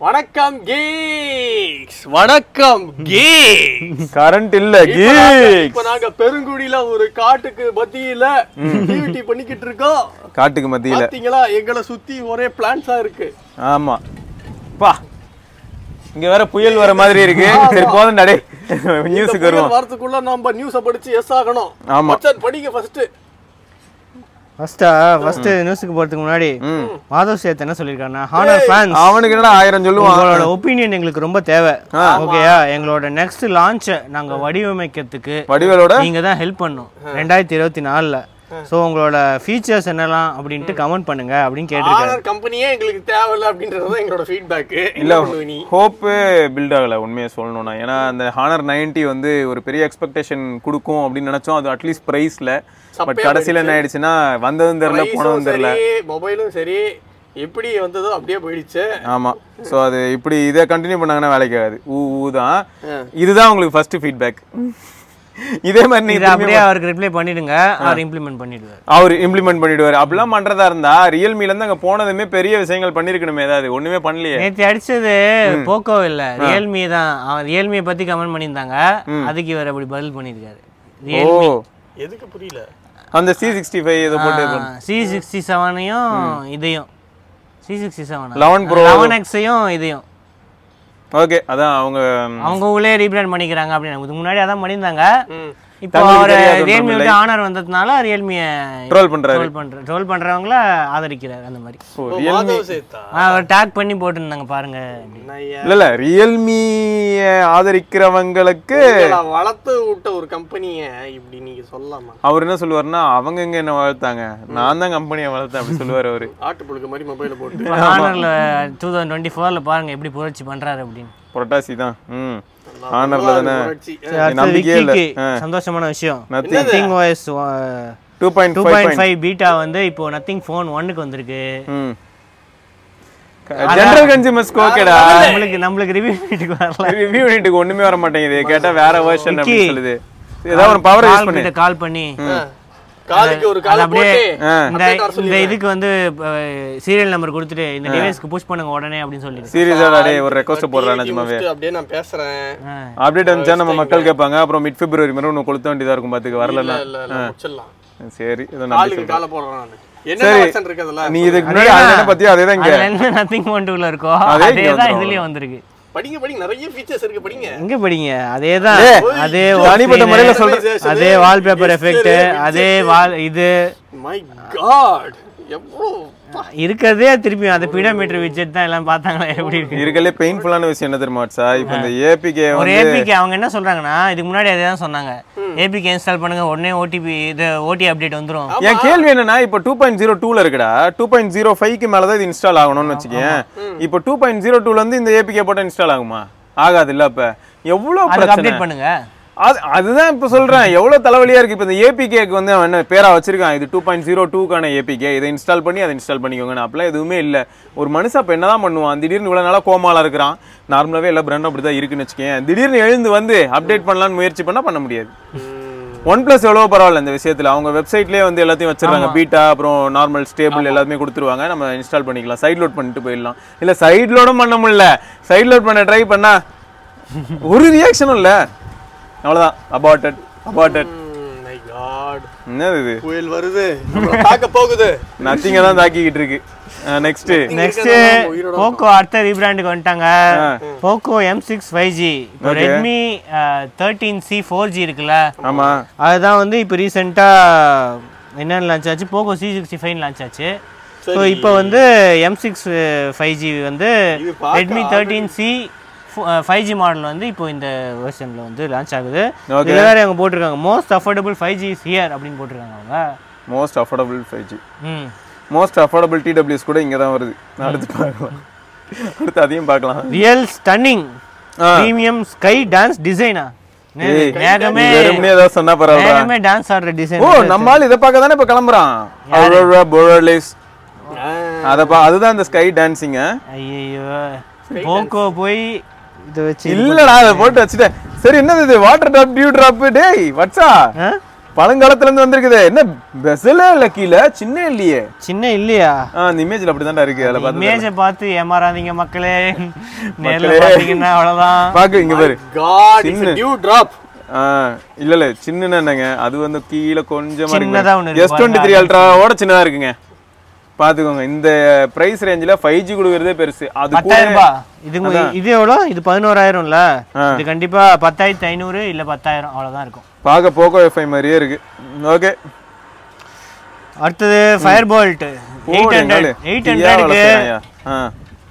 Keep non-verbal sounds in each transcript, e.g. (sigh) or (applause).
வணக்கம் கீக்ஸ் வணக்கம் Geeks current இல்ல கீக்ஸ் இப்ப நாங்க பெருங்குடியில ஒரு காட்டுக்கு மத்தியில டிவிடி பண்ணிக்கிட்டு இருக்கோம். காட்டுக்கு மத்தியில. பாத்தீங்களா? எங்களை சுத்தி ஒரே பிளான்ஸா இருக்கு. ஆமா. பா. இங்க வேற புயல் வர மாதிரி இருக்கு. சரி போதும் டே நியூஸுக்கு வருவோம். வரதுக்குள்ள நம்ம நியூஸ படிச்சு எஸ் ஆகணும். ஆமா. மச்சான் படிங்க ஃபர்ஸ்ட் ஃபர்ஸ்டா ஃபர்ஸ்ட் நியூஸுக்கு போறதுக்கு முன்னாடி மாதவ் சேத் என்ன சொல்லியிருக்காருன்னா ஹானர் ஃபேன்ஸ் அவனுக்கு என்னடா ஆயிரம் சொல்லுவான்? உங்களோட ஒப்பீனியன் எங்களுக்கு ரொம்ப தேவை. ஓகேயா எங்களோட நெக்ஸ்ட் லான்ச்சை நாங்க வடிவமைக்கிறதுக்கு வடிவேலோட? நீங்க தான் ஹெல்ப் பண்ணும் ரெண்டாயிரத்தி இருபத்தி நாலுல. ஸோ உங்களோட ஃபீச்சர்ஸ் என்னலாம் அப்படின்ட்டு கமெண்ட் பண்ணுங்க அப்படின்னு கேட்டிருக்காரு. கம்பெனியே எங்களுக்கு தேவையில்ல அப்படின்றது தான் எங்களோட ஃபீட்பேக் இல்ல இல்ல ஹோப்பு பில்ட் ஆகல உண்மையை சொல்லணும்னா. ஏன்னா அந்த ஹானர் 90 வந்து ஒரு பெரிய எக்ஸ்பெக்டேஷன் கொடுக்கும் அப்படின்னு நினைச்சோம். அது அட்லீஸ்ட் பிரைஸ்ல பட் கடைசியில என்ன ஆயிடுச்சுன்னா வந்ததும் தெரியல போனதும் தெரியல. மொபைலும் சரி எப்படி வந்ததோ அப்படியே போயிடுச்சு. ஆமா. சோ அது இப்படி இதை கண்டினியூ பண்ணாங்கன்னா வேலைக்கு ஆகாது. ஊ ஊ தான். இதுதான் உங்களுக்கு ஃபர்ஸ்ட் ஃபீட்பேக் இதே மாதிரி நீங்க அப்படியே அவருக்கு ரிப்ளை பண்ணிடுங்க. அவர் இம்ப்ளிமெண்ட் பண்ணிடுவார். அவர் இம்ப்ளிமெண்ட் பண்ணிடுவாரு. அப்படிலாம் பண்றதா இருந்தா ரியல்மில இருந்து அங்க போனதுமே பெரிய விஷயங்கள் பண்ணிருக்கணுமே. ஏதாவது ஒண்ணுமே பண்ணலையே. நேற்று அடிச்சது போக்கோ இல்ல. ரியல்மி தான். அவன் ரியல்மியை பத்தி கமெண்ட் பண்ணியிருந்தாங்க. அதுக்கு இவர் அப்படி பதில் பண்ணியிருக்காரு. ஓ. ரியல்மி எதுக்கு புரியல? அந்த சி சிக்ஸ்டி ஃபைவ் இதை போட்டு. சி சிக்ஸ்டி செவனையும் இதையும். C sixty seven 11 Pro. Eleven எக்ஸையும் இதையும். ஓகே அதான் அவங்க அவங்க உள்ளே ரீபிராண்ட் பண்ணிக்கிறாங்க அப்படின்னு. இதுக்கு முன்னாடி அதான் பண்ணியிருந்தாங்க. இப்போ தமிழுக்கு அவர் தெரியாத ஒன்றும் ரியல்மி இல்லை. விட்டு ஆனர் வந்ததுனால ரியல்மியை ட்ரோல் பண்றாரு. ட்ரோல் ட்ரோல் பண்றவங்கள ஆதரிக்கிறார் அந்த மாதிரி. அவர் டேக் பண்ணி போட்டுருந்தாங்க பாருங்க. இல்ல இல்ல ஆதரிக்கிறவங்களுக்கு வளர்த்து விட்ட ஒரு கம்பெனிய இப்படி நீங்க சொல்லலாமா? அவர் என்ன சொல்லுவாருன்னா அவங்க எங்க என்ன வளர்த்தாங்க? நான் தான் கம்பெனியை வளர்த்தேன் அப்படி சொல்லுவாரு அவரு. (laughs) ஆட்டுப்புழுக்க மாதிரி மொபைல போட்டு. ஆனர்ல டூ தௌசண்ட் டுவெண்ட்டி ஃபோரில் பாருங்க எப்படி புரட்சி பண்றாரு அப்படின்னு. புரட்டாசி தான். ம். ஆனர்ல தானே? நம்பிக்கையே இல்ல. விக்கிக்கு. சந்தோஷமான விஷயம். ஃபைவ் பாயிண்ட் ஃபைவ் பீட்டா வந்து இப்போ நத்திங் ஃபோன் ஒன்னுக்கு வந்திருக்கு. ம். ஜெனரல் கன்சியூமர்ஸ்க்கு ஓகேடா நம்மளுக்கு நம்மளுக்கு ரிவ்யூ வீட்டுக்கு வரல. ரிவ்யூ யூனிட்டுக்கு ஒண்ணுமே வர மாட்டேங்குது கேட்டா வேற வெர்ஷன் அப்படின்னு சொல்லுது. ஏதாவது ஒரு பவர் யூஸ் பண்ணு. கால் பண்ணி. ஒரு அப்படியே போட்டு இந்த இதுக்கு வந்து சீரியல் நம்பர் கொடுத்துட்டு இந்த டிவைஸ்க்கு புஷ் பண்ணுங்க உடனே அப்படின்னு சீரியஸா ஒரு ரெக்வஸ்ட் போடுறேன் நிஜமாவே. முடிச்சுட்டு அப்படியே நான் பேசுறேன். ஆ. அப்டேட் வந்துச்சா நம்ம மக்கள் கேட்பாங்க. அப்புறம் மிட் பிப்ரவரி மாதிரி ஒன்று கொளுத்த வேண்டியதா இருக்கும் பாத்துக்க வரலன்னா. இல்ல இல்ல முடிச்சிடலாம். சரி இதை கால போடுறேன் நானு. நீ இதுக்கு முன்னாடி அது என்ன பத்தியோ அதே தான் இங்க நத்திங் ஒன் டூல இருக்கோ அதே தான் வந்திருக்கு. படிங்க படிங்க. நிறைய ஃபீச்சர்ஸ் இருக்கு படிங்க. எங்க படிங்க? அதே தான். அதே தனிப்பட்ட முறையில சொல்றேன் அதே வால்பேப்பர் எஃபெக்ட் அதே வால் இது மை காட் எவ்வளவு இருக்கிறதே திருப்பி அந்த பீடோமீட்டர் விஜெட் தான் எல்லாம் பார்த்தாங்களா? எப்படி இருக்கு? இருக்கலே பெயின்ஃபுல்லான விஷயம் என்ன தெரியுமா வாட்ஸா இப்போ இந்த ஏபிகே ஒரு ஏபிகே அவங்க என்ன சொல்றாங்கன்னா இதுக்கு முன்னாடி அதே தான் சொன்னாங்க. ஏபிகே இன்ஸ்டால் பண்ணுங்க உடனே ஓடிபி இது ஓடி அப்டேட் வந்துரும். என் கேள்வி என்னன்னா இப்போ டூ பாயிண்ட் ஜீரோ டூல இருக்குடா. டூ பாயிண்ட் ஜீரோ ஃபைவ்க்கு மேல தான் இது இன்ஸ்டால் ஆகணும்னு வச்சுக்கேன். இப்போ டூ பாயிண்ட் ஜீரோ டூல இருந்து இந்த ஏபிகே போட்டா இன்ஸ்டால் ஆகுமா? ஆகாது இல்ல அப்ப. பிரச்சனை? அப்டேட் பண்ணுங்க. அது அதுதான் இப்போ சொல்றேன். எவ்வளவு தலைவலியா இருக்கு. இப்போ இந்த ஏபிகேக்கு வந்து அவன் என்ன பேரா வச்சிருக்கான். இது டூ பாயிண்ட் ஜீரோ டூக்கான ஏபிகே இதை இன்ஸ்டால் பண்ணி அதை இன்ஸ்டால் பண்ணிக்கோங்க அப்பெல்லாம் எதுவுமே இல்ல. ஒரு மனுஷன் அப்ப என்னதான் பண்ணுவான்? திடீர்னு இவ்வளவு நாளா கோமால இருக்கிறான். நார்மலாவே எல்லா பிராண்டும் அப்படிதான் இருக்குன்னு வச்சுக்கேன் திடீர்னு எழுந்து வந்து அப்டேட் பண்ணலாம்னு முயற்சி பண்ணா பண்ண முடியாது. ஒன் பிளஸ் எவ்வளவு பரவாயில்ல இந்த விஷயத்துல. அவங்க வெப்சைட்லயே வந்து எல்லாத்தையும் வச்சிருக்காங்க பீட்டா அப்புறம் நார்மல் ஸ்டேபிள் எல்லாத்தையுமே கொடுத்துருவாங்க. நம்ம இன்ஸ்டால் பண்ணிக்கலாம். சைட் லோட் பண்ணிட்டு போயிடலாம். இல்ல சைட் லோடும் பண்ண முடியல. சைட் லோட் பண்ண ட்ரை பண்ணா ஒரு ரியாக்ஷனும் இல்ல. அவ்வளவுதான். அபார்ட்டட் அபார்ட்டட் மை காட் என்னது இது? புயல் வருது. தாக்க போகுது. நத்திங்க தான் தாக்கிக்கிட்டு இருக்கு. நெக்ஸ்ட் நெக்ஸ்ட் போக்கோ அடுத்த ரீபிராண்டுக்கு வந்துட்டாங்க. Poco M six five G இப்போ Redmi thirteen C four G இருக்குல்ல. ஆமா. அதுதான் வந்து இப்போ ரீசெண்டாக என்னென்ன லான்ச் ஆச்சு? Poco C sixty five launch ஆச்சு. ஸோ இப்போ வந்து எம் சிக்ஸ் ஃபைவ் ஜி வந்து Redmi thirteen C five G model வந்து இப்போ இந்த வெர்ஷனில் வந்து லான்ச் ஆகுது. இதில் வேறு அவங்க போட்டிருக்காங்க. Most affordable five G here அப்படின்னு போட்டிருக்காங்க அவங்க. மோஸ்ட் அஃபோர்டபுள் ஃபைவ் ஜி ம். மோஸ்ட் அஃபோர்டபுள் டிடபிள்யூஸ் கூட இங்க தான் வருது. அடுத்து பார்க்கலாம். அடுத்து அதையும் பார்க்கலாம். Real stunning. Premium sky dance டிசைனா ஏதாவது சொன்னா பரவாயில்ல டான்ஸ் ஆடுற டிசைன் ஓ நம்ம ஆள் இதை பார்க்க தானே இப்ப கிளம்புறான். அரோரா பொரலிஸ் அதுதான் இந்த ஸ்கை டான்சிங்க ஐயோ போக்கோ போய் இதை வச்சு இல்லடா அதை போட்டு வச்சுட்டேன் சரி என்னது இது? வாட்டர் ட்ராப் டியூ ட்ராப் டேய் வட்சா ஆ? பழங்காலத்துல இருந்து வந்திருக்குதே. என்ன பெசலே இல்ல கீழே? சின்ன இல்லையே. சின்ன இல்லையா? அந்த இமேஜ்ல அப்படிதான்டா இருக்கு. அதுல பார்த்து இமேஜை பார்த்து ஏமாறாதீங்க மக்களே. நேர்ல. பாத்தீங்கன்னா அவ்வளவுதான். பாக்கு இங்க பாரு. காட் இட்ஸ் டியூ டிராப் இல்ல இல்ல சின்ன என்னங்க. அது வந்து கீழே கொஞ்சமா இருக்கு. எஸ் டுவெண்ட்டி த்ரீ அல்ட்ராவோட சின்னதா இருக்குங்க. பாத்துக்கோங்க இந்த பிரைஸ் ரேஞ்சில ஃபைவ் ஜி கொடுக்கறதே பெருசு. அது பத்தாயிரம் ரூபாய் இது இது எவ்வளோ? இது பதினோராயிரம்ல? இது கண்டிப்பா பத்தாயிரத்தி ஐநூறு இல்ல பத்தாயிரம் அவ்வளவுதான் இருக்கும். பார்க்க போக்கோ எஃப்ஐ மாதிரியே இருக்கு. ஓகே அடுத்தது Fire Boltt eight hundred eight ஹண்ட்ரடுக்கு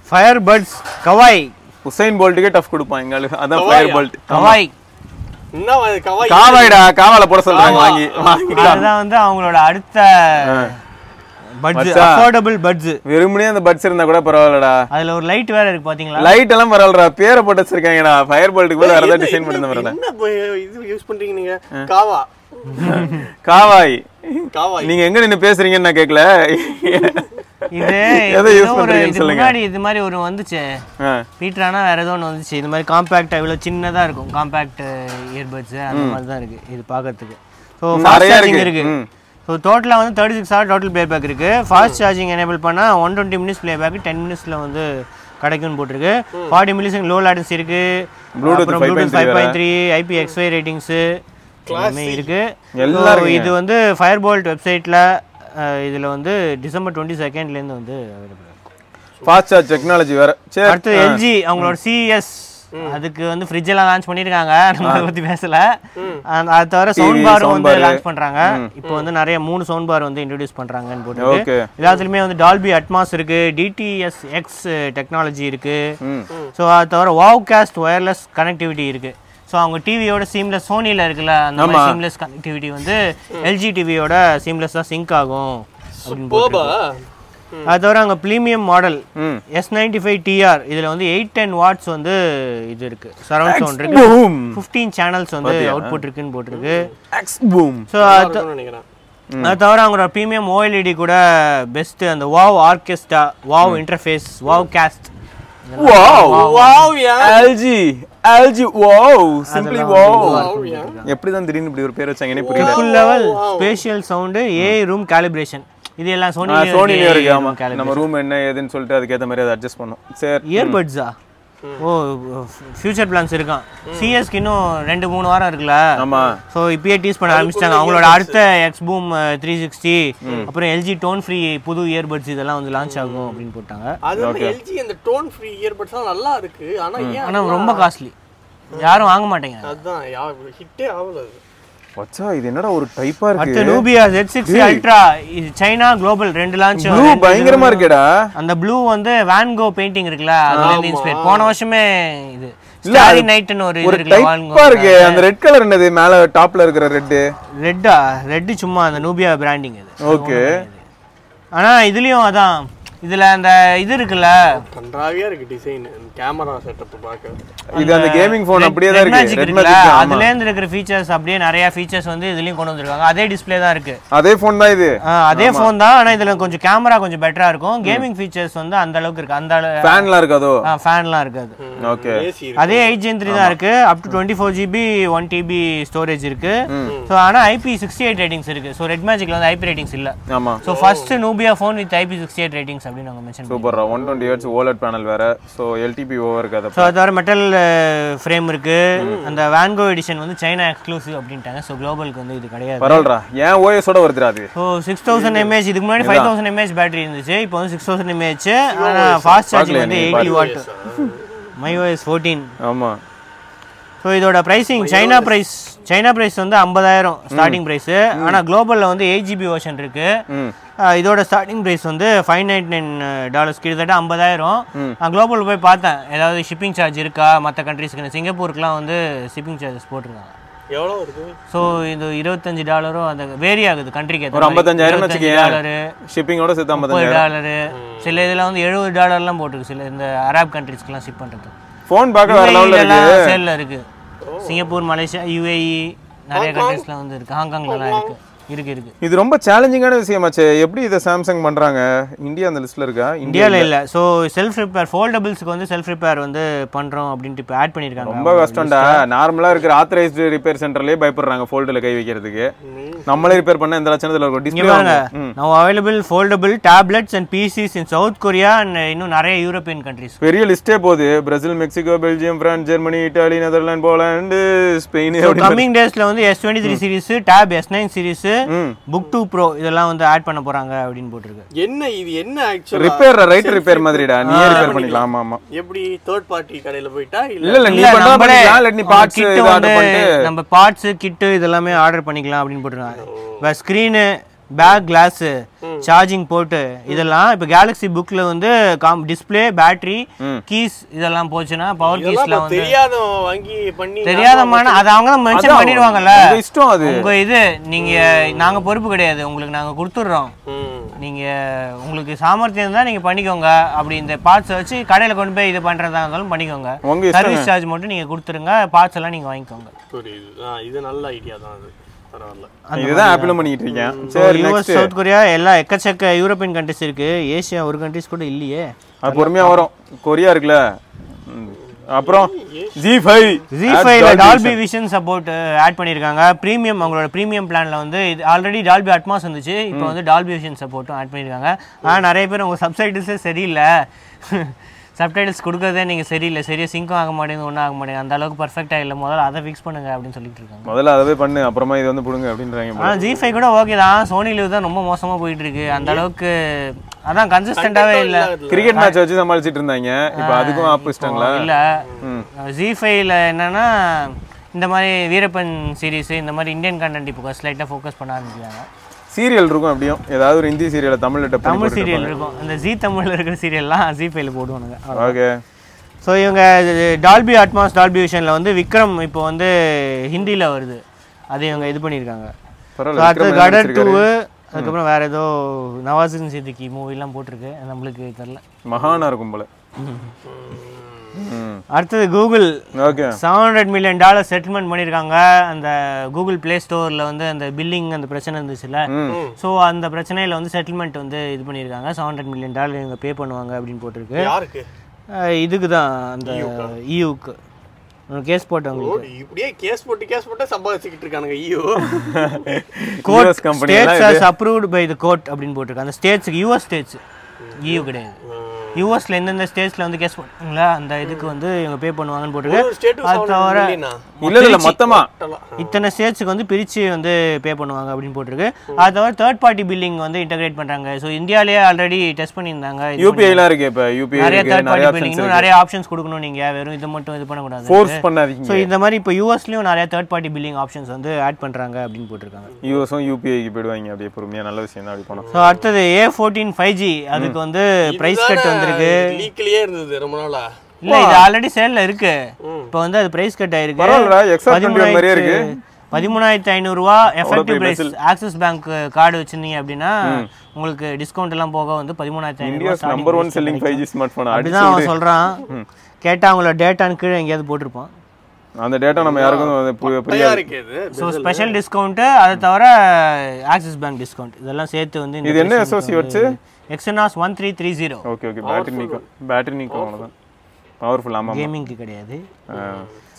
ஃபயர் பட்ஸ் கவாய். உசைன் போல்ட்டுக்கே டஃப் கொடுப்பான் எங்களுக்கு அதான் ஃபயர் போல்ட் கவாய். காவாய்டா காவால போட சொல்றாங்க வாங்கி அதுதான் வந்து அவங்களோட அடுத்த மச்சா. அஃபோர்டபுள் பட்ஸ் வெறுமனே அந்த பட்ஸ் இருந்தா கூட பரவாயில்லடா. அதுல ஒரு லைட் வேற இருக்கு பாத்தீங்களா? லைட் எல்லாம் பரவாயில்லடா. பேரை போட்டு வச்சிருக்காங்கடா. ஃபயர் போல்ட்டுக்கு போல வேற டிசைன் பண்ணி என்ன இது யூஸ் பண்றீங்க நீங்க? காவா. காவாய். காவாய். நீங்க எங்க நின்னு பேசுறீங்கன்னு நான் கேட்கல இது (laughs) எதை ஒரு பண்றீங்கன்னு சொல்லுங்க. முன்னாடி இது மாதிரி ஒரு வந்துச்சு. ஆ, பீட்ரானா வேற ஏதோ ஒன்று வந்துச்சு. இது மாதிரி காம்பேக்ட் இவ்வளோ சின்னதா இருக்கும். காம்பேக்ட் இயர்பட்ஸ் அந்த மாதிரி தான் இருக்கு. இது பார்க்கறதுக்கு ஸோ நிறைய இருக்கு. ஸோ டோட்டலாக வந்து thirty six hour total back இருக்கு ஃபாஸ்ட் சார்ஜிங் எனேபிள் பண்ணால் one twenty minutes back ten மினிட்ஸில் வந்து கிடைக்கும்னு போட்டிருக்கு. ஃபார்ட்டி மில்லிசன் லோ லேட்டன்சி இருக்கு. Bluetooth அப்புறம் 5.3 Bluetooth five point three IP XY ratings எல்லாமே இருக்கு. எல்லாம் So, இருக்குங்க. இது வந்து ஃபயர் போல்ட் வெப்சைட்டில் இதில் வந்து டிசம்பர் டுவெண்ட்டி செகண்ட்லேருந்து வந்து இருக்கும் ஃபாஸ்ட் சார்ஜ் டெக்னாலஜி வேற. சரி அடுத்து எல்ஜி அவங்களோட சிஎஸ் அதுக்கு வந்து ஃப்ரிட்ஜ் எல்லாம் லான்ச் பண்ணிருக்காங்க நம்ம அதை பத்தி பேசல. அது தவிர சவுண்ட் பார் வந்து. லான்ச் பண்றாங்க. இப்போ வந்து நிறைய மூணு சவுண்ட் பார் வந்து இன்ட்ரோடியூஸ் பண்றாங்கன்னு போட்டு. எல்லாத்துலயுமே வந்து டால்பி அட்மாஸ் இருக்கு டிடிஎஸ் எக்ஸ் டெக்னாலஜி இருக்கு. ஸோ அது தவிர வாவ் காஸ்ட் ஒயர்லெஸ் கனெக்டிவிட்டி இருக்கு. ஸோ அவங்க டிவியோட சீம்லெஸ் சோனியில் இருக்குல்ல அந்த மாதிரி சீம்லெஸ் கனெக்டிவிட்டி வந்து எல்ஜி டிவியோட சீம்லெஸ்ஸாக சிங்க் ஆகும். அப்படின்னு போபா. அது தவிர அங்கே premium model S ninety five TR இதில் வந்து எயிட் டென் வாட்ஸ் வந்து இது இருக்கு. சரௌண்ட் சவுண்ட் இருக்கு. ஃபிஃப்டீன் சேனல்ஸ் வந்து அவுட்புட் இருக்குன்னு போட்டிருக்கு. ஸோ அது தவிர அவங்களோட ப்ரீமியம் ஓஎல்இடி கூட பெஸ்ட் அந்த wow orchestra wow interface wow cast wow wow LG LG wow simply wow எப்படி தான் திடீர்னு இப்படி ஒரு பேர் வச்சாங்கன்னே புரியல. Full level spatial sound A room calibration இது எல்லாம் சோனி சோனிலயும் இருக்கு ஆமா. நம்ம ரூம் என்ன ஏதுன்னு சொல்லிட்டு அதுக்கேத்த மாதிரி அதை அட்ஜஸ்ட் பண்ணும் சரி. இயர்பட்ஸா ஓ ஃபியூச்சர் பிளான்ஸ் இருக்கான். சிஎஸ்க்கு இன்னும் ரெண்டு மூணு வாரம் இருக்குல்ல? ஆமா. ஸோ இப்பயே டீஸ் பண்ண ஆரம்பிச்சிட்டாங்க. அவங்களோட அடுத்த எக்ஸ் பூம் த்ரீ சிக்ஸ்டி அப்புறம் எல்ஜி டோன் ஃப்ரீ புது இயர்பட்ஸ் இதெல்லாம் வந்து லான்ச் ஆகும் அப்படின்னு போட்டாங்க. அது எல்ஜி அந்த டோன் ஃப்ரீ இயர்பட்ஸ் நல்லா இருக்கு. ஆனா ஆனால் ரொம்ப காஸ்ட்லி யாரும் வாங்க மாட்டேங்க அதுதான் ஹிட்டே ஆகல வச்சா இது என்னடா ஒரு டைப்பா அடுத்து இருக்கு நூபியா ஜெட் சிக்ஸ் அல்ட்ரா இது சைனா குளோபல் ரெண்டு லான்ச் ப்ளூ பயங்கரமா இருக்கேடா. அந்த ப்ளூ வந்து வேன்கோ பெயிண்டிங் இருக்குல்ல அதுல இன்ஸ்பயர் போன வருஷமே இது. ஸ்டாரி நைட்னு ஒரு இது டைப்பா இருக்கு. அந்த ரெட் கலர் என்னது? மேல டாப்ல இருக்கிற ரெட் ரெட்டா ரெட் சும்மா அந்த நூபியா பிராண்டிங் இது. ஓகே ஆனா இதுலயும் அதான் இதுல அந்த இது இருக்குல்ல? கன்றாவியா இருக்கு டிசைன் கேமரா செட்டப் பார்க்க. இது அந்த கேமிங் போன் அப்படியே தான் இருக்கு. இருக்குல்ல? அதுல இருந்து இருக்கிற ஃபீச்சர்ஸ் அப்படியே நிறைய ஃபீச்சர்ஸ் வந்து இதுலயும் கொண்டு வந்திருக்காங்க. அதே டிஸ்ப்ளே தான் இருக்கு. அதே போன் தான் இது. ஆ, அதே ஃபோன் தான். ஆனா இதுல கொஞ்சம் கேமரா கொஞ்சம் பெட்டரா இருக்கும். கேமிங் ஃபீச்சர்ஸ் வந்து அந்த அளவுக்கு இருக்கு. அந்த ஃபேன்லாம் இருக்காதோ? ஃபேன்லாம் இருக்காது. ஓகே. அதே எயிட் ஜென் த்ரீ தான் இருக்கு. Up to twenty four GB one TB storage இருக்கு. ஸோ ஆனா ஐபி சிக்ஸ்டி எயிட் ரேட்டிங்ஸ் இருக்கு. ஸோ ரெட் மேஜிக்ல வந்து ஐபி ரேட்டிங்ஸ் இல்ல. ஆமா. So first Nubia phone with IP sixty eight ratings அப்படின்னு நாங்கள் மென்ஷன் சூப்பர்ரா one twenty hertz OLED panel வேற. ஸோ எல்டிபி ஓவர் இருக்காது ஸோ அது தவிர மெட்டல் ஃப்ரேம் இருக்கு. அந்த வேன்கோ எடிஷன் வந்து சைனா எக்ஸ்க்ளூசிவ் அப்படின்ட்டாங்க. ஸோ குளோபலுக்கு வந்து இது கிடையாது. பரவாயில்லடா ஏன் ஓஎஸோட வருதுடா அது? ஸோ சிக்ஸ் தௌசண்ட் எம்ஏஹெச் இதுக்கு முன்னாடி ஃபைவ் தௌசண்ட் எம்ஏஹெச் பேட்டரி இருந்துச்சு. இப்போ வந்து சிக்ஸ் தௌசண்ட் எம்ஏஹெச் ஆனால் ஃபாஸ்ட் சார்ஜிங் வந்து எயிட்டி வாட் மைஓஎஸ் ஃபோர்டீன் ஆமா. ஸோ இதோட pricing China price China price வந்து ஐம்பதாயிரம் ஸ்டார்டிங் ப்ரைஸ் ஆனால் குளோபலில் வந்து எயிட் ஜிபி வெர்ஷன் இருக்கு. இதோட ஸ்டார்டிங் ப்ரைஸ் வந்து ஃபைவ் நைன்டி நைன் டாலர்ஸ் கிட்டத்தட்ட ஐம்பதாயிரம். நான் குளோபல் போய் பார்த்தேன். ஏதாவது ஷிப்பிங் சார்ஜ் இருக்கா? மற்ற கண்ட்ரீஸ்க்கு சிங்கப்பூருக்குலாம் வந்து ஷிப்பிங் சார்ஜஸ் போட்டிருக்காங்க. எவ்வளவு இருக்கு ஸோ இது இருபத்தஞ்சு டாலரும் அந்த வேரி ஆகுது கண்ட்ரிக்கு ஒரு ஐம்பத்தஞ்சாயிரம் டாலரு ஷிப்பிங்கோட சேர்த்து ஐம்பத்தஞ்சாயிரம். டாலரு சில இதில் வந்து எழுபது டாலர்லாம் போட்டிருக்கு. சில இந்த அரேப் கண்ட்ரீஸ்க்குலாம் ஷிப் பண்ணுறது ஃபோன் பார்க்க வேற லெவலில் இருக்கு. சேலில் இருக்கு. சிங்கப்பூர் மலேசியா யுஏஇ நிறைய கண்ட்ரீஸ்லாம் வந்து இருக்கு. ஹாங்காங்லலாம் இருக்கு. இருக்கு இருக்கு. இது ரொம்ப சேலஞ்சிங்கான விஷயமாச்சே எப்படி இதை சாம்சங் பண்றாங்க? இந்தியா அந்த லிஸ்ட்ல இருக்கா? இந்தியாவில் இல்லை. ஸோ செல்ஃப் ரிப்பேர் ஃபோல்டபுள்ஸ்க்கு வந்து செல்ஃப் ரிப்பேர் வந்து பண்ணுறோம் அப்படின்ட்டு இப்போ ஆட் பண்ணியிருக்காங்க ரொம்ப கஷ்டம்டா. நார்மலா இருக்கிற ஆத்தரைஸ்டு ரிப்பேர் சென்டர்லயே பயப்படுறாங்க ஃபோல்டுல கை வைக்கிறதுக்கு. நம்மளே ரிப்பேர் பண்ண எந்த லட்சணத்துல இருக்கும்? Display now available foldable tablets and PCs in South Korea and இன்னும் நிறைய யூரோப்பியன் கண்ட்ரிஸ் பெரிய லிஸ்டே போகுது. Brazil Mexico Belgium France Germany Italy Netherlands Poland Spain so coming டேஸ்ல வந்து S twenty three series tab S nine series book two pro இதெல்லாம் வந்து add பண்ண போறாங்க அப்படின்னு போட்டிருக்கு. என்ன இது? என்ன ஆக்சுவலா ரிப்பேர் ரைட் ரிப்பேர் மாதிரிடா. நீயே ரிப்பேர் பண்ணிக்கலாம். ஆமா ஆமா. எப்படி தேர்ட் பார்ட்டி கடையில போயிட்டா? இல்ல. இல்ல நீ நம்மளே பண்ணிக்கலாம். இல்ல நீ பார்ட்ஸ் இது வந்து ஆர்டர் பண்ணிட்டு. நம்ம பார்ட்ஸ் கிட்டு இதெல்லாமே ஆர்டர் பண்ணிக்கலாம் அப்படின்னு போட்டிருக்காங்க. இப்போ screen back glass charging port இதெல்லாம் இப்போ கேலக்ஸி புக்ல வந்து காம் டிஸ்பிளே பேட்டரி கீஸ் இதெல்லாம் போச்சுன்னா பவர் கீஸ்ல வந்து தெரியாத வாங்கி பண்ணி தெரியாதமான அது அவங்க தான் மென்ஷன் பண்ணிடுவாங்கல்ல. உங்க இஷ்டம் அது. உங்க இது நீங்க நாங்க பொறுப்பு கிடையாது. உங்களுக்கு நாங்க கொடுத்துட்றோம். நீங்க உங்களுக்கு சாமர்த்தியம் இருந்தா நீங்க பண்ணிக்கோங்க. அப்படி இந்த பார்ட்ஸ் வச்சு கடையில கொண்டு போய் இது பண்றதா இருந்தாலும் பண்ணிக்கோங்க. சர்வீஸ் சார்ஜ் மட்டும் நீங்க கொடுத்துருங்க. பார்ட்ஸ் எல்லாம் நீங்க வாங்கிக்கோங்க. புரியுது. இது நல்ல ஐடியா தான் அது. இதுதான் ஆப்பிளும் பண்ணிட்டு இருக்கேன் சரி யூஎஸ் சவுத் கொரியா எல்லா எக்கச்சக்க யூரோப்பியன் கண்ட்ரிஸ் இருக்கு. ஏசியா ஒரு கண்ட்ரிஸ் கூட இல்லையே. அது பொறுமையா வரும். கொரியா இருக்குல்ல. அப்புறம் ஜி ஃபைவ் ஜி ஃபைவ்ல டால்பி விஷன் சப்போர்ட் ஆட் பண்ணியிருக்காங்க. ப்ரீமியம் அவங்களோட ப்ரீமியம் பிளான்ல வந்து இது ஆல்ரெடி டால்பி அட்மாஸ் வந்துச்சு. இப்போ வந்து டால்பி விஷன் சப்போர்ட்டும் ஆட் பண்ணியிருக்காங்க. ஆனால் நிறைய பேர் உங்கள் சப்டைட்டில்ஸே சரியில்லை. (laughs) சப்டைட்டில்ஸ் கொடுக்கறதே நீங்கள் சரியில்லை சரியா சிங்கும் ஆக மாட்டேங்குது ஒன்றும் ஆக மாட்டேங்குது. அந்த அளவுக்கு பர்ஃபெக்டாக இல்லை. முதல்ல அதை ஃபிக்ஸ் பண்ணுங்க அப்படின்னு சொல்லிட்டு இருக்காங்க. முதல்ல அதவே பண்ணு அப்புறமா இது வந்து புடுங்க அப்படின்றாங்க. ஆனால் ஜி ஃபைவ் கூட ஓகே தான். சோனி லிவ் தான் ரொம்ப மோசமாக போயிட்டு இருக்கு அந்த அளவுக்கு அதான் கன்சிஸ்டண்டாகவே இல்லை. கிரிக்கெட் மேட்ச் வச்சு சமாளிச்சிட்டு இருந்தாங்க. இப்போ அதுக்கும் ஆப்போசிட்டாங்களா இல்லை. ஜி ஃபைவ்ல என்னன்னா இந்த மாதிரி வீரப்பன் சீரிஸ் இந்த மாதிரி இந்தியன் கண்டென்ட் இப்போ ஸ்லைட்டாக ஃபோக்கஸ் பண்ண ஆரம்பிக்கிறாங்க. சீரியல் இருக்கும் அப்படியும் ஏதாவது ஒரு ஹிந்தி சீரியலை தமிழ்ல டப் தமிழ் சீரியல் இருக்கும். அந்த ஜி தமிழ்ல இருக்கிற சீரியல்லாம் ஜி ஃபைவ்ல போடுவானுங்க. ஓகே. ஸோ இவங்க டால்பி அட்மாஸ் டால்பி விஷனில் வந்து விக்ரம் இப்போ வந்து ஹிந்தியில் வருது. அது இவங்க இது பண்ணியிருக்காங்க. அடுத்து கடர். டூவு அதுக்கப்புறம் வேற ஏதோ நவாசுதீன் சித்திகி மூவிலாம் போட்டிருக்கு. நம்மளுக்கு தெரில மகானா இருக்கும் போல. அடுத்தது Google okay seven hundred million dollar settlement பண்ணியிருக்காங்க அந்த கூகுள் ப்ளே ஸ்டோரில் வந்து அந்த பில்லிங் அந்த பிரச்சனை இருந்துச்சுல்ல. ஸோ அந்த பிரச்சனையில் வந்து செட்டில்மெண்ட் வந்து இது பண்ணியிருக்காங்க செவன் ஹண்ட்ரட் மில்லியன் டாலர் இவங்க பே பண்ணுவாங்க அப்படின்னு போட்டிருக்கு. இதுக்கு தான் அந்த இயூக்கு கேஸ் போட்டவங்களுக்கு. இப்படியே கேஸ் போட்டு கேஸ் போட்டு சம்பாதிச்சுக்கிட்டு இருக்கானுங்க ஐயோ court has approved by the court அப்படின்னு போட்டிருக்கு. அந்த ஸ்டேட்ஸுக்கு யூஎஸ் ஸ்டேட்ஸ் இயூ கிடையாது. யூஎஸ்ல எந்தெந்த ஸ்டேட்ஸ்ல வந்து கேஸ் போட்டாங்களா அந்த இதுக்கு வந்து இவங்க பே பண்ணுவாங்கன்னு போட்டிருக்கு. அது தவிர இல்ல இல்ல மொத்தமா. இத்தனை ஸ்டேட்ஸுக்கு வந்து பிரிச்சு வந்து பே பண்ணுவாங்க அப்படின்னு போட்டிருக்கு. அது தவிர தேர்ட் பார்ட்டி பில்லிங் வந்து இன்டகிரேட் பண்றாங்க. ஸோ இந்தியாலேயே ஆல்ரெடி டெஸ்ட் பண்ணியிருந்தாங்க. இது யூபிஐ எல்லாம் இருக்கு இப்ப. யூபிஐ நிறைய தேர்ட் நிறைய பார்ட்டி பில்லிங் நிறைய ஆப்ஷன்ஸ் கொடுக்கணும் நீங்க. வெறும் இது மட்டும் இது பண்ணக்கூடாது. ஃபோர்ஸ் பண்ணாதீங்க. ஸோ இந்த மாதிரி இப்போ யூஎஸ்லயும் நிறைய தேர்ட் பார்ட்டி பில்லிங் ஆப்ஷன்ஸ் வந்து ஆட் பண்றாங்க அப்படின்னு போட்டிருக்காங்க. யூஎஸும் யூபிஐக்கு போயிடுவாங்க. அப்படியே பொறுமையா நல்ல விஷயம் தான் அப்படி போனோம் ஸோ அடுத்தது ஏ ஃபோர்டீன் ஃபைவ் ஜி அதுக்கு வந்து ப்ரைஸ் கட் வந்திருக்கு லீக்லயே இருந்தது ரொம்ப நாளா. இல்ல இது ஆல்ரெடி சேல்ல இருக்கு. இப்போ வந்து அது பிரைஸ் கட் ஆயிருக்கு. பரவாயில்ல எக்ஸா மாதிரியே இருக்கு. பதிமூணாயிரத்தி ஐநூறுரூவா effective price Axis bank card வச்சிருந்தீங்க அப்படின்னா உங்களுக்கு டிஸ்கவுண்ட் எல்லாம் போக வந்து பதிமூணாயிரத்தி இந்தியாஸ் ஐநூறுவா number one selling five G smart phone அப்படிதான் அவன் சொல்றான். கேட்டா அவங்களோட டேட்டான்னு கீழே எங்கேயாவது போட்டிருப்பான். அந்த டேட்டா நம்ம யாருக்கும் புரியாது. இருக்கு ஸோ ஸ்பெஷல் டிஸ்கவுண்ட்டு அதை தவிர ஆக்சிஸ் பேங்க் டிஸ்கவுண்ட் இதெல்லாம் சேர்த்து வந்து இது என்ன associates Exynos one three three zero okay okay battery நிக்கும் பேட்டரி நிக்கும் அவ்வளவுதான். பவர்ஃபுல் ஆமா கேமிங்க்கு கிடையாது.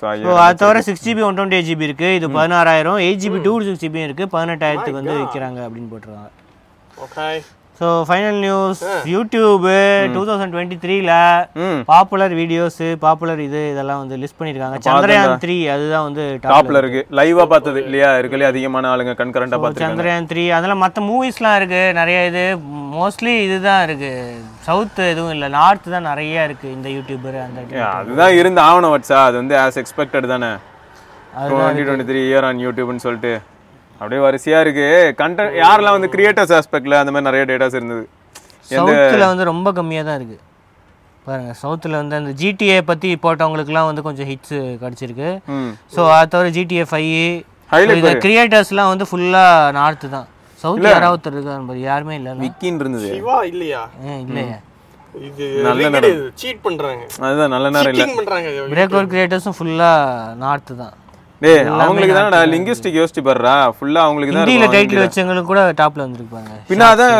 ஸோ அது தவிர six GB one twenty eight GB இருக்குது இது பதினாறாயிரம். Eight GB two six GB இருக்குது பதினெட்டாயிரத்துக்கு வந்து விற்கிறாங்க அப்படின்னு போட்டிருக்காங்க. Okay so final news YouTube two thousand twenty த்ரீல பாப்புலர் வீடியோஸ் பாப்புலர் இது இதெல்லாம் வந்து லிஸ்ட் பண்ணியிருக்காங்க. சந்திரயான் த்ரீ அதுதான் வந்து டாப் டாப்ல இருக்கு. லைவா பார்த்தது இல்லையா? இருக்கலே அதிகமான ஆளுங்க கண்கரண்டா பார்த்துருக்காங்க. சந்திரயான் த்ரீ அதெல்லாம் மற்ற மூவிஸ்லாம் இருக்கு. நிறைய இது மோஸ்ட்லி இதுதான் இருக்கு. சவுத் எதுவும் இல்லை. நார்த் தான் நிறைய இருக்கு இந்த யூடியூபர் அந்த அதுதான் இருந்து ஆவணம் வச்சா அது வந்து ஆஸ் எக்ஸ்பெக்டட் தானே. Twenty twenty three year on யூடியூப்னு சொல்லிட்டு. அப்படியே வரிசையா இருக்கு. கண்டென்ட் யாரெல்லாம் வந்து கிரியேட்டர்ஸ் ஆஸ்பெக்ட்ல அந்த மாதிரி நிறைய டேட்டாஸ் இருந்தது? சவுத்தில் வந்து ரொம்ப கம்மியாக தான் இருக்கு. பாருங்க சவுத்தில் வந்து அந்த ஜிடிஏ பற்றி போட்டவங்களுக்குலாம் வந்து கொஞ்சம் ஹிட்ஸ் கிடச்சிருக்கு. ஸோ அது தவிர ஜிடிஏ ஃபைவ் இந்த கிரியேட்டர்ஸ்லாம் வந்து ஃபுல்லாக நார்த்து தான். சவுத் யாராவது ஒருத்தர் இருக்காரு பாரு யாருமே இல்லை. விக்கின்னு இருந்தது. சிவா இல்லையா? இல்லையா. இது நல்ல சீட் பண்றாங்க. அதுதான் நல்ல நேரம் இல்ல. பண்றாங்க. பிரேக் கிரியேட்டர்ஸும் ஃபுல்லாக நார்த்து தான். டேய் அவங்களுக்கு தானடா லிங்குஸ்டிக் யோசிச்சு பாருடா. ஃபுல்லா அவங்களுக்கு தான் இருக்கும் டைட்டில் வச்சவங்களுக்கு கூட டாப்ல வந்திருப்பாங்க. பின்ன அதான்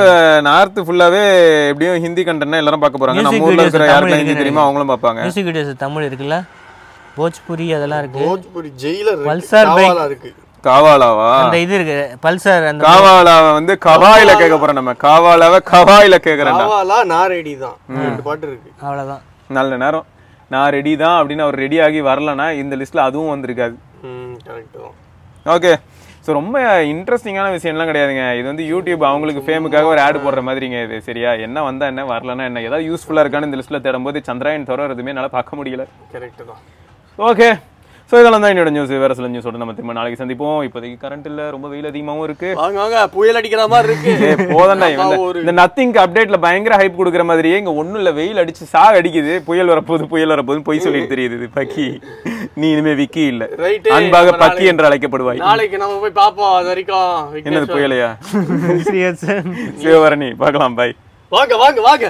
நார்த் ஃபுல்லாவே எப்படியும் ஹிந்தி கண்டென்ட் எல்லாரும் பார்க்க போறாங்க. நம்ம ஊர்ல இருக்கிற யாருக்கெல்லாம் ஹிந்தி தெரியுமா? அவங்களும் பார்ப்பாங்க. மியூசிக் வீடியோஸ் தமிழ் இருக்குல்ல? போஜ்புரி அதெல்லாம் இருக்கு. போஜ்புரி ஜெயிலர் பல்சார் பைக். இருக்கு. காவாலாவா அந்த இது இருக்கு. பல்சர் அந்த காவாலாவை வந்து கவாயில கேட்க போறோம் நம்ம. காவாலாவை கவாயில கேக்குறேன்டா காவாலா நான் ரெடி தான் ரெண்டு பாட்டு இருக்கு. அவ்வளவுதான். நல்ல நேரம். நான் ரெடி தான் அப்படின்னு அவர் ரெடி ஆகி வரலனா இந்த லிஸ்ட்ல அதுவும் வந்திருக்காது. கரெக்ட் தான். ஓகே ஸோ ரொம்ப இன்ட்ரெஸ்டிங்கான விஷயம்லாம் கிடையாதுங்க. இது வந்து யூடியூப் அவங்களுக்கு ஃபேமுக்காக ஒரு ஆட் போடுற மாதிரிங்க இது. சரியா? என்ன வந்தா என்ன வரலன்னா என்ன? ஏதாவது யூஸ்ஃபுல்லா இருக்கான்னு இந்த லிஸ்ட்ல தேடும்போது சந்திராயன் தவிர எதுவுமே என்னால பார்க்க முடியல. கரெக்ட் தான். ஓகே ஸோ இதெல்லாம் தான் என்னோட நியூஸ் வேற சில நியூஸோட நம்ம திரும்ப நாளைக்கு சந்திப்போம். இப்போதைக்கு கரண்ட் இல்ல ரொம்ப வெயில் அதிகமாகவும் இருக்கு. வாங்க வாங்க புயல் அடிக்கிற மாதிரி இருக்கு. போதண்டா இந்த- ஒரு இந்த நத்திங் அப்டேட்ல பயங்கர ஹைப் கொடுக்குற மாதிரியே இங்க ஒண்ணும் இல்ல வெயில் அடிச்சு சாக அடிக்குது. புயல் வரப்போகுது புயல் வரப்போகுது பொய் சொல்லிட்டு தெரியுது இது பக்கி. நீ இனிமே விக்கி இல்ல. அன்பாக பக்கி என்று அழைக்கப்படுவாய். நாளைக்கு நம்ம போய் பாப்போம் அது வரைக்கும். என்னது. புயலையா? (laughs) சிவபரணி பார்க்கலாம் பாய் வாங்க வாங்க வாங்க.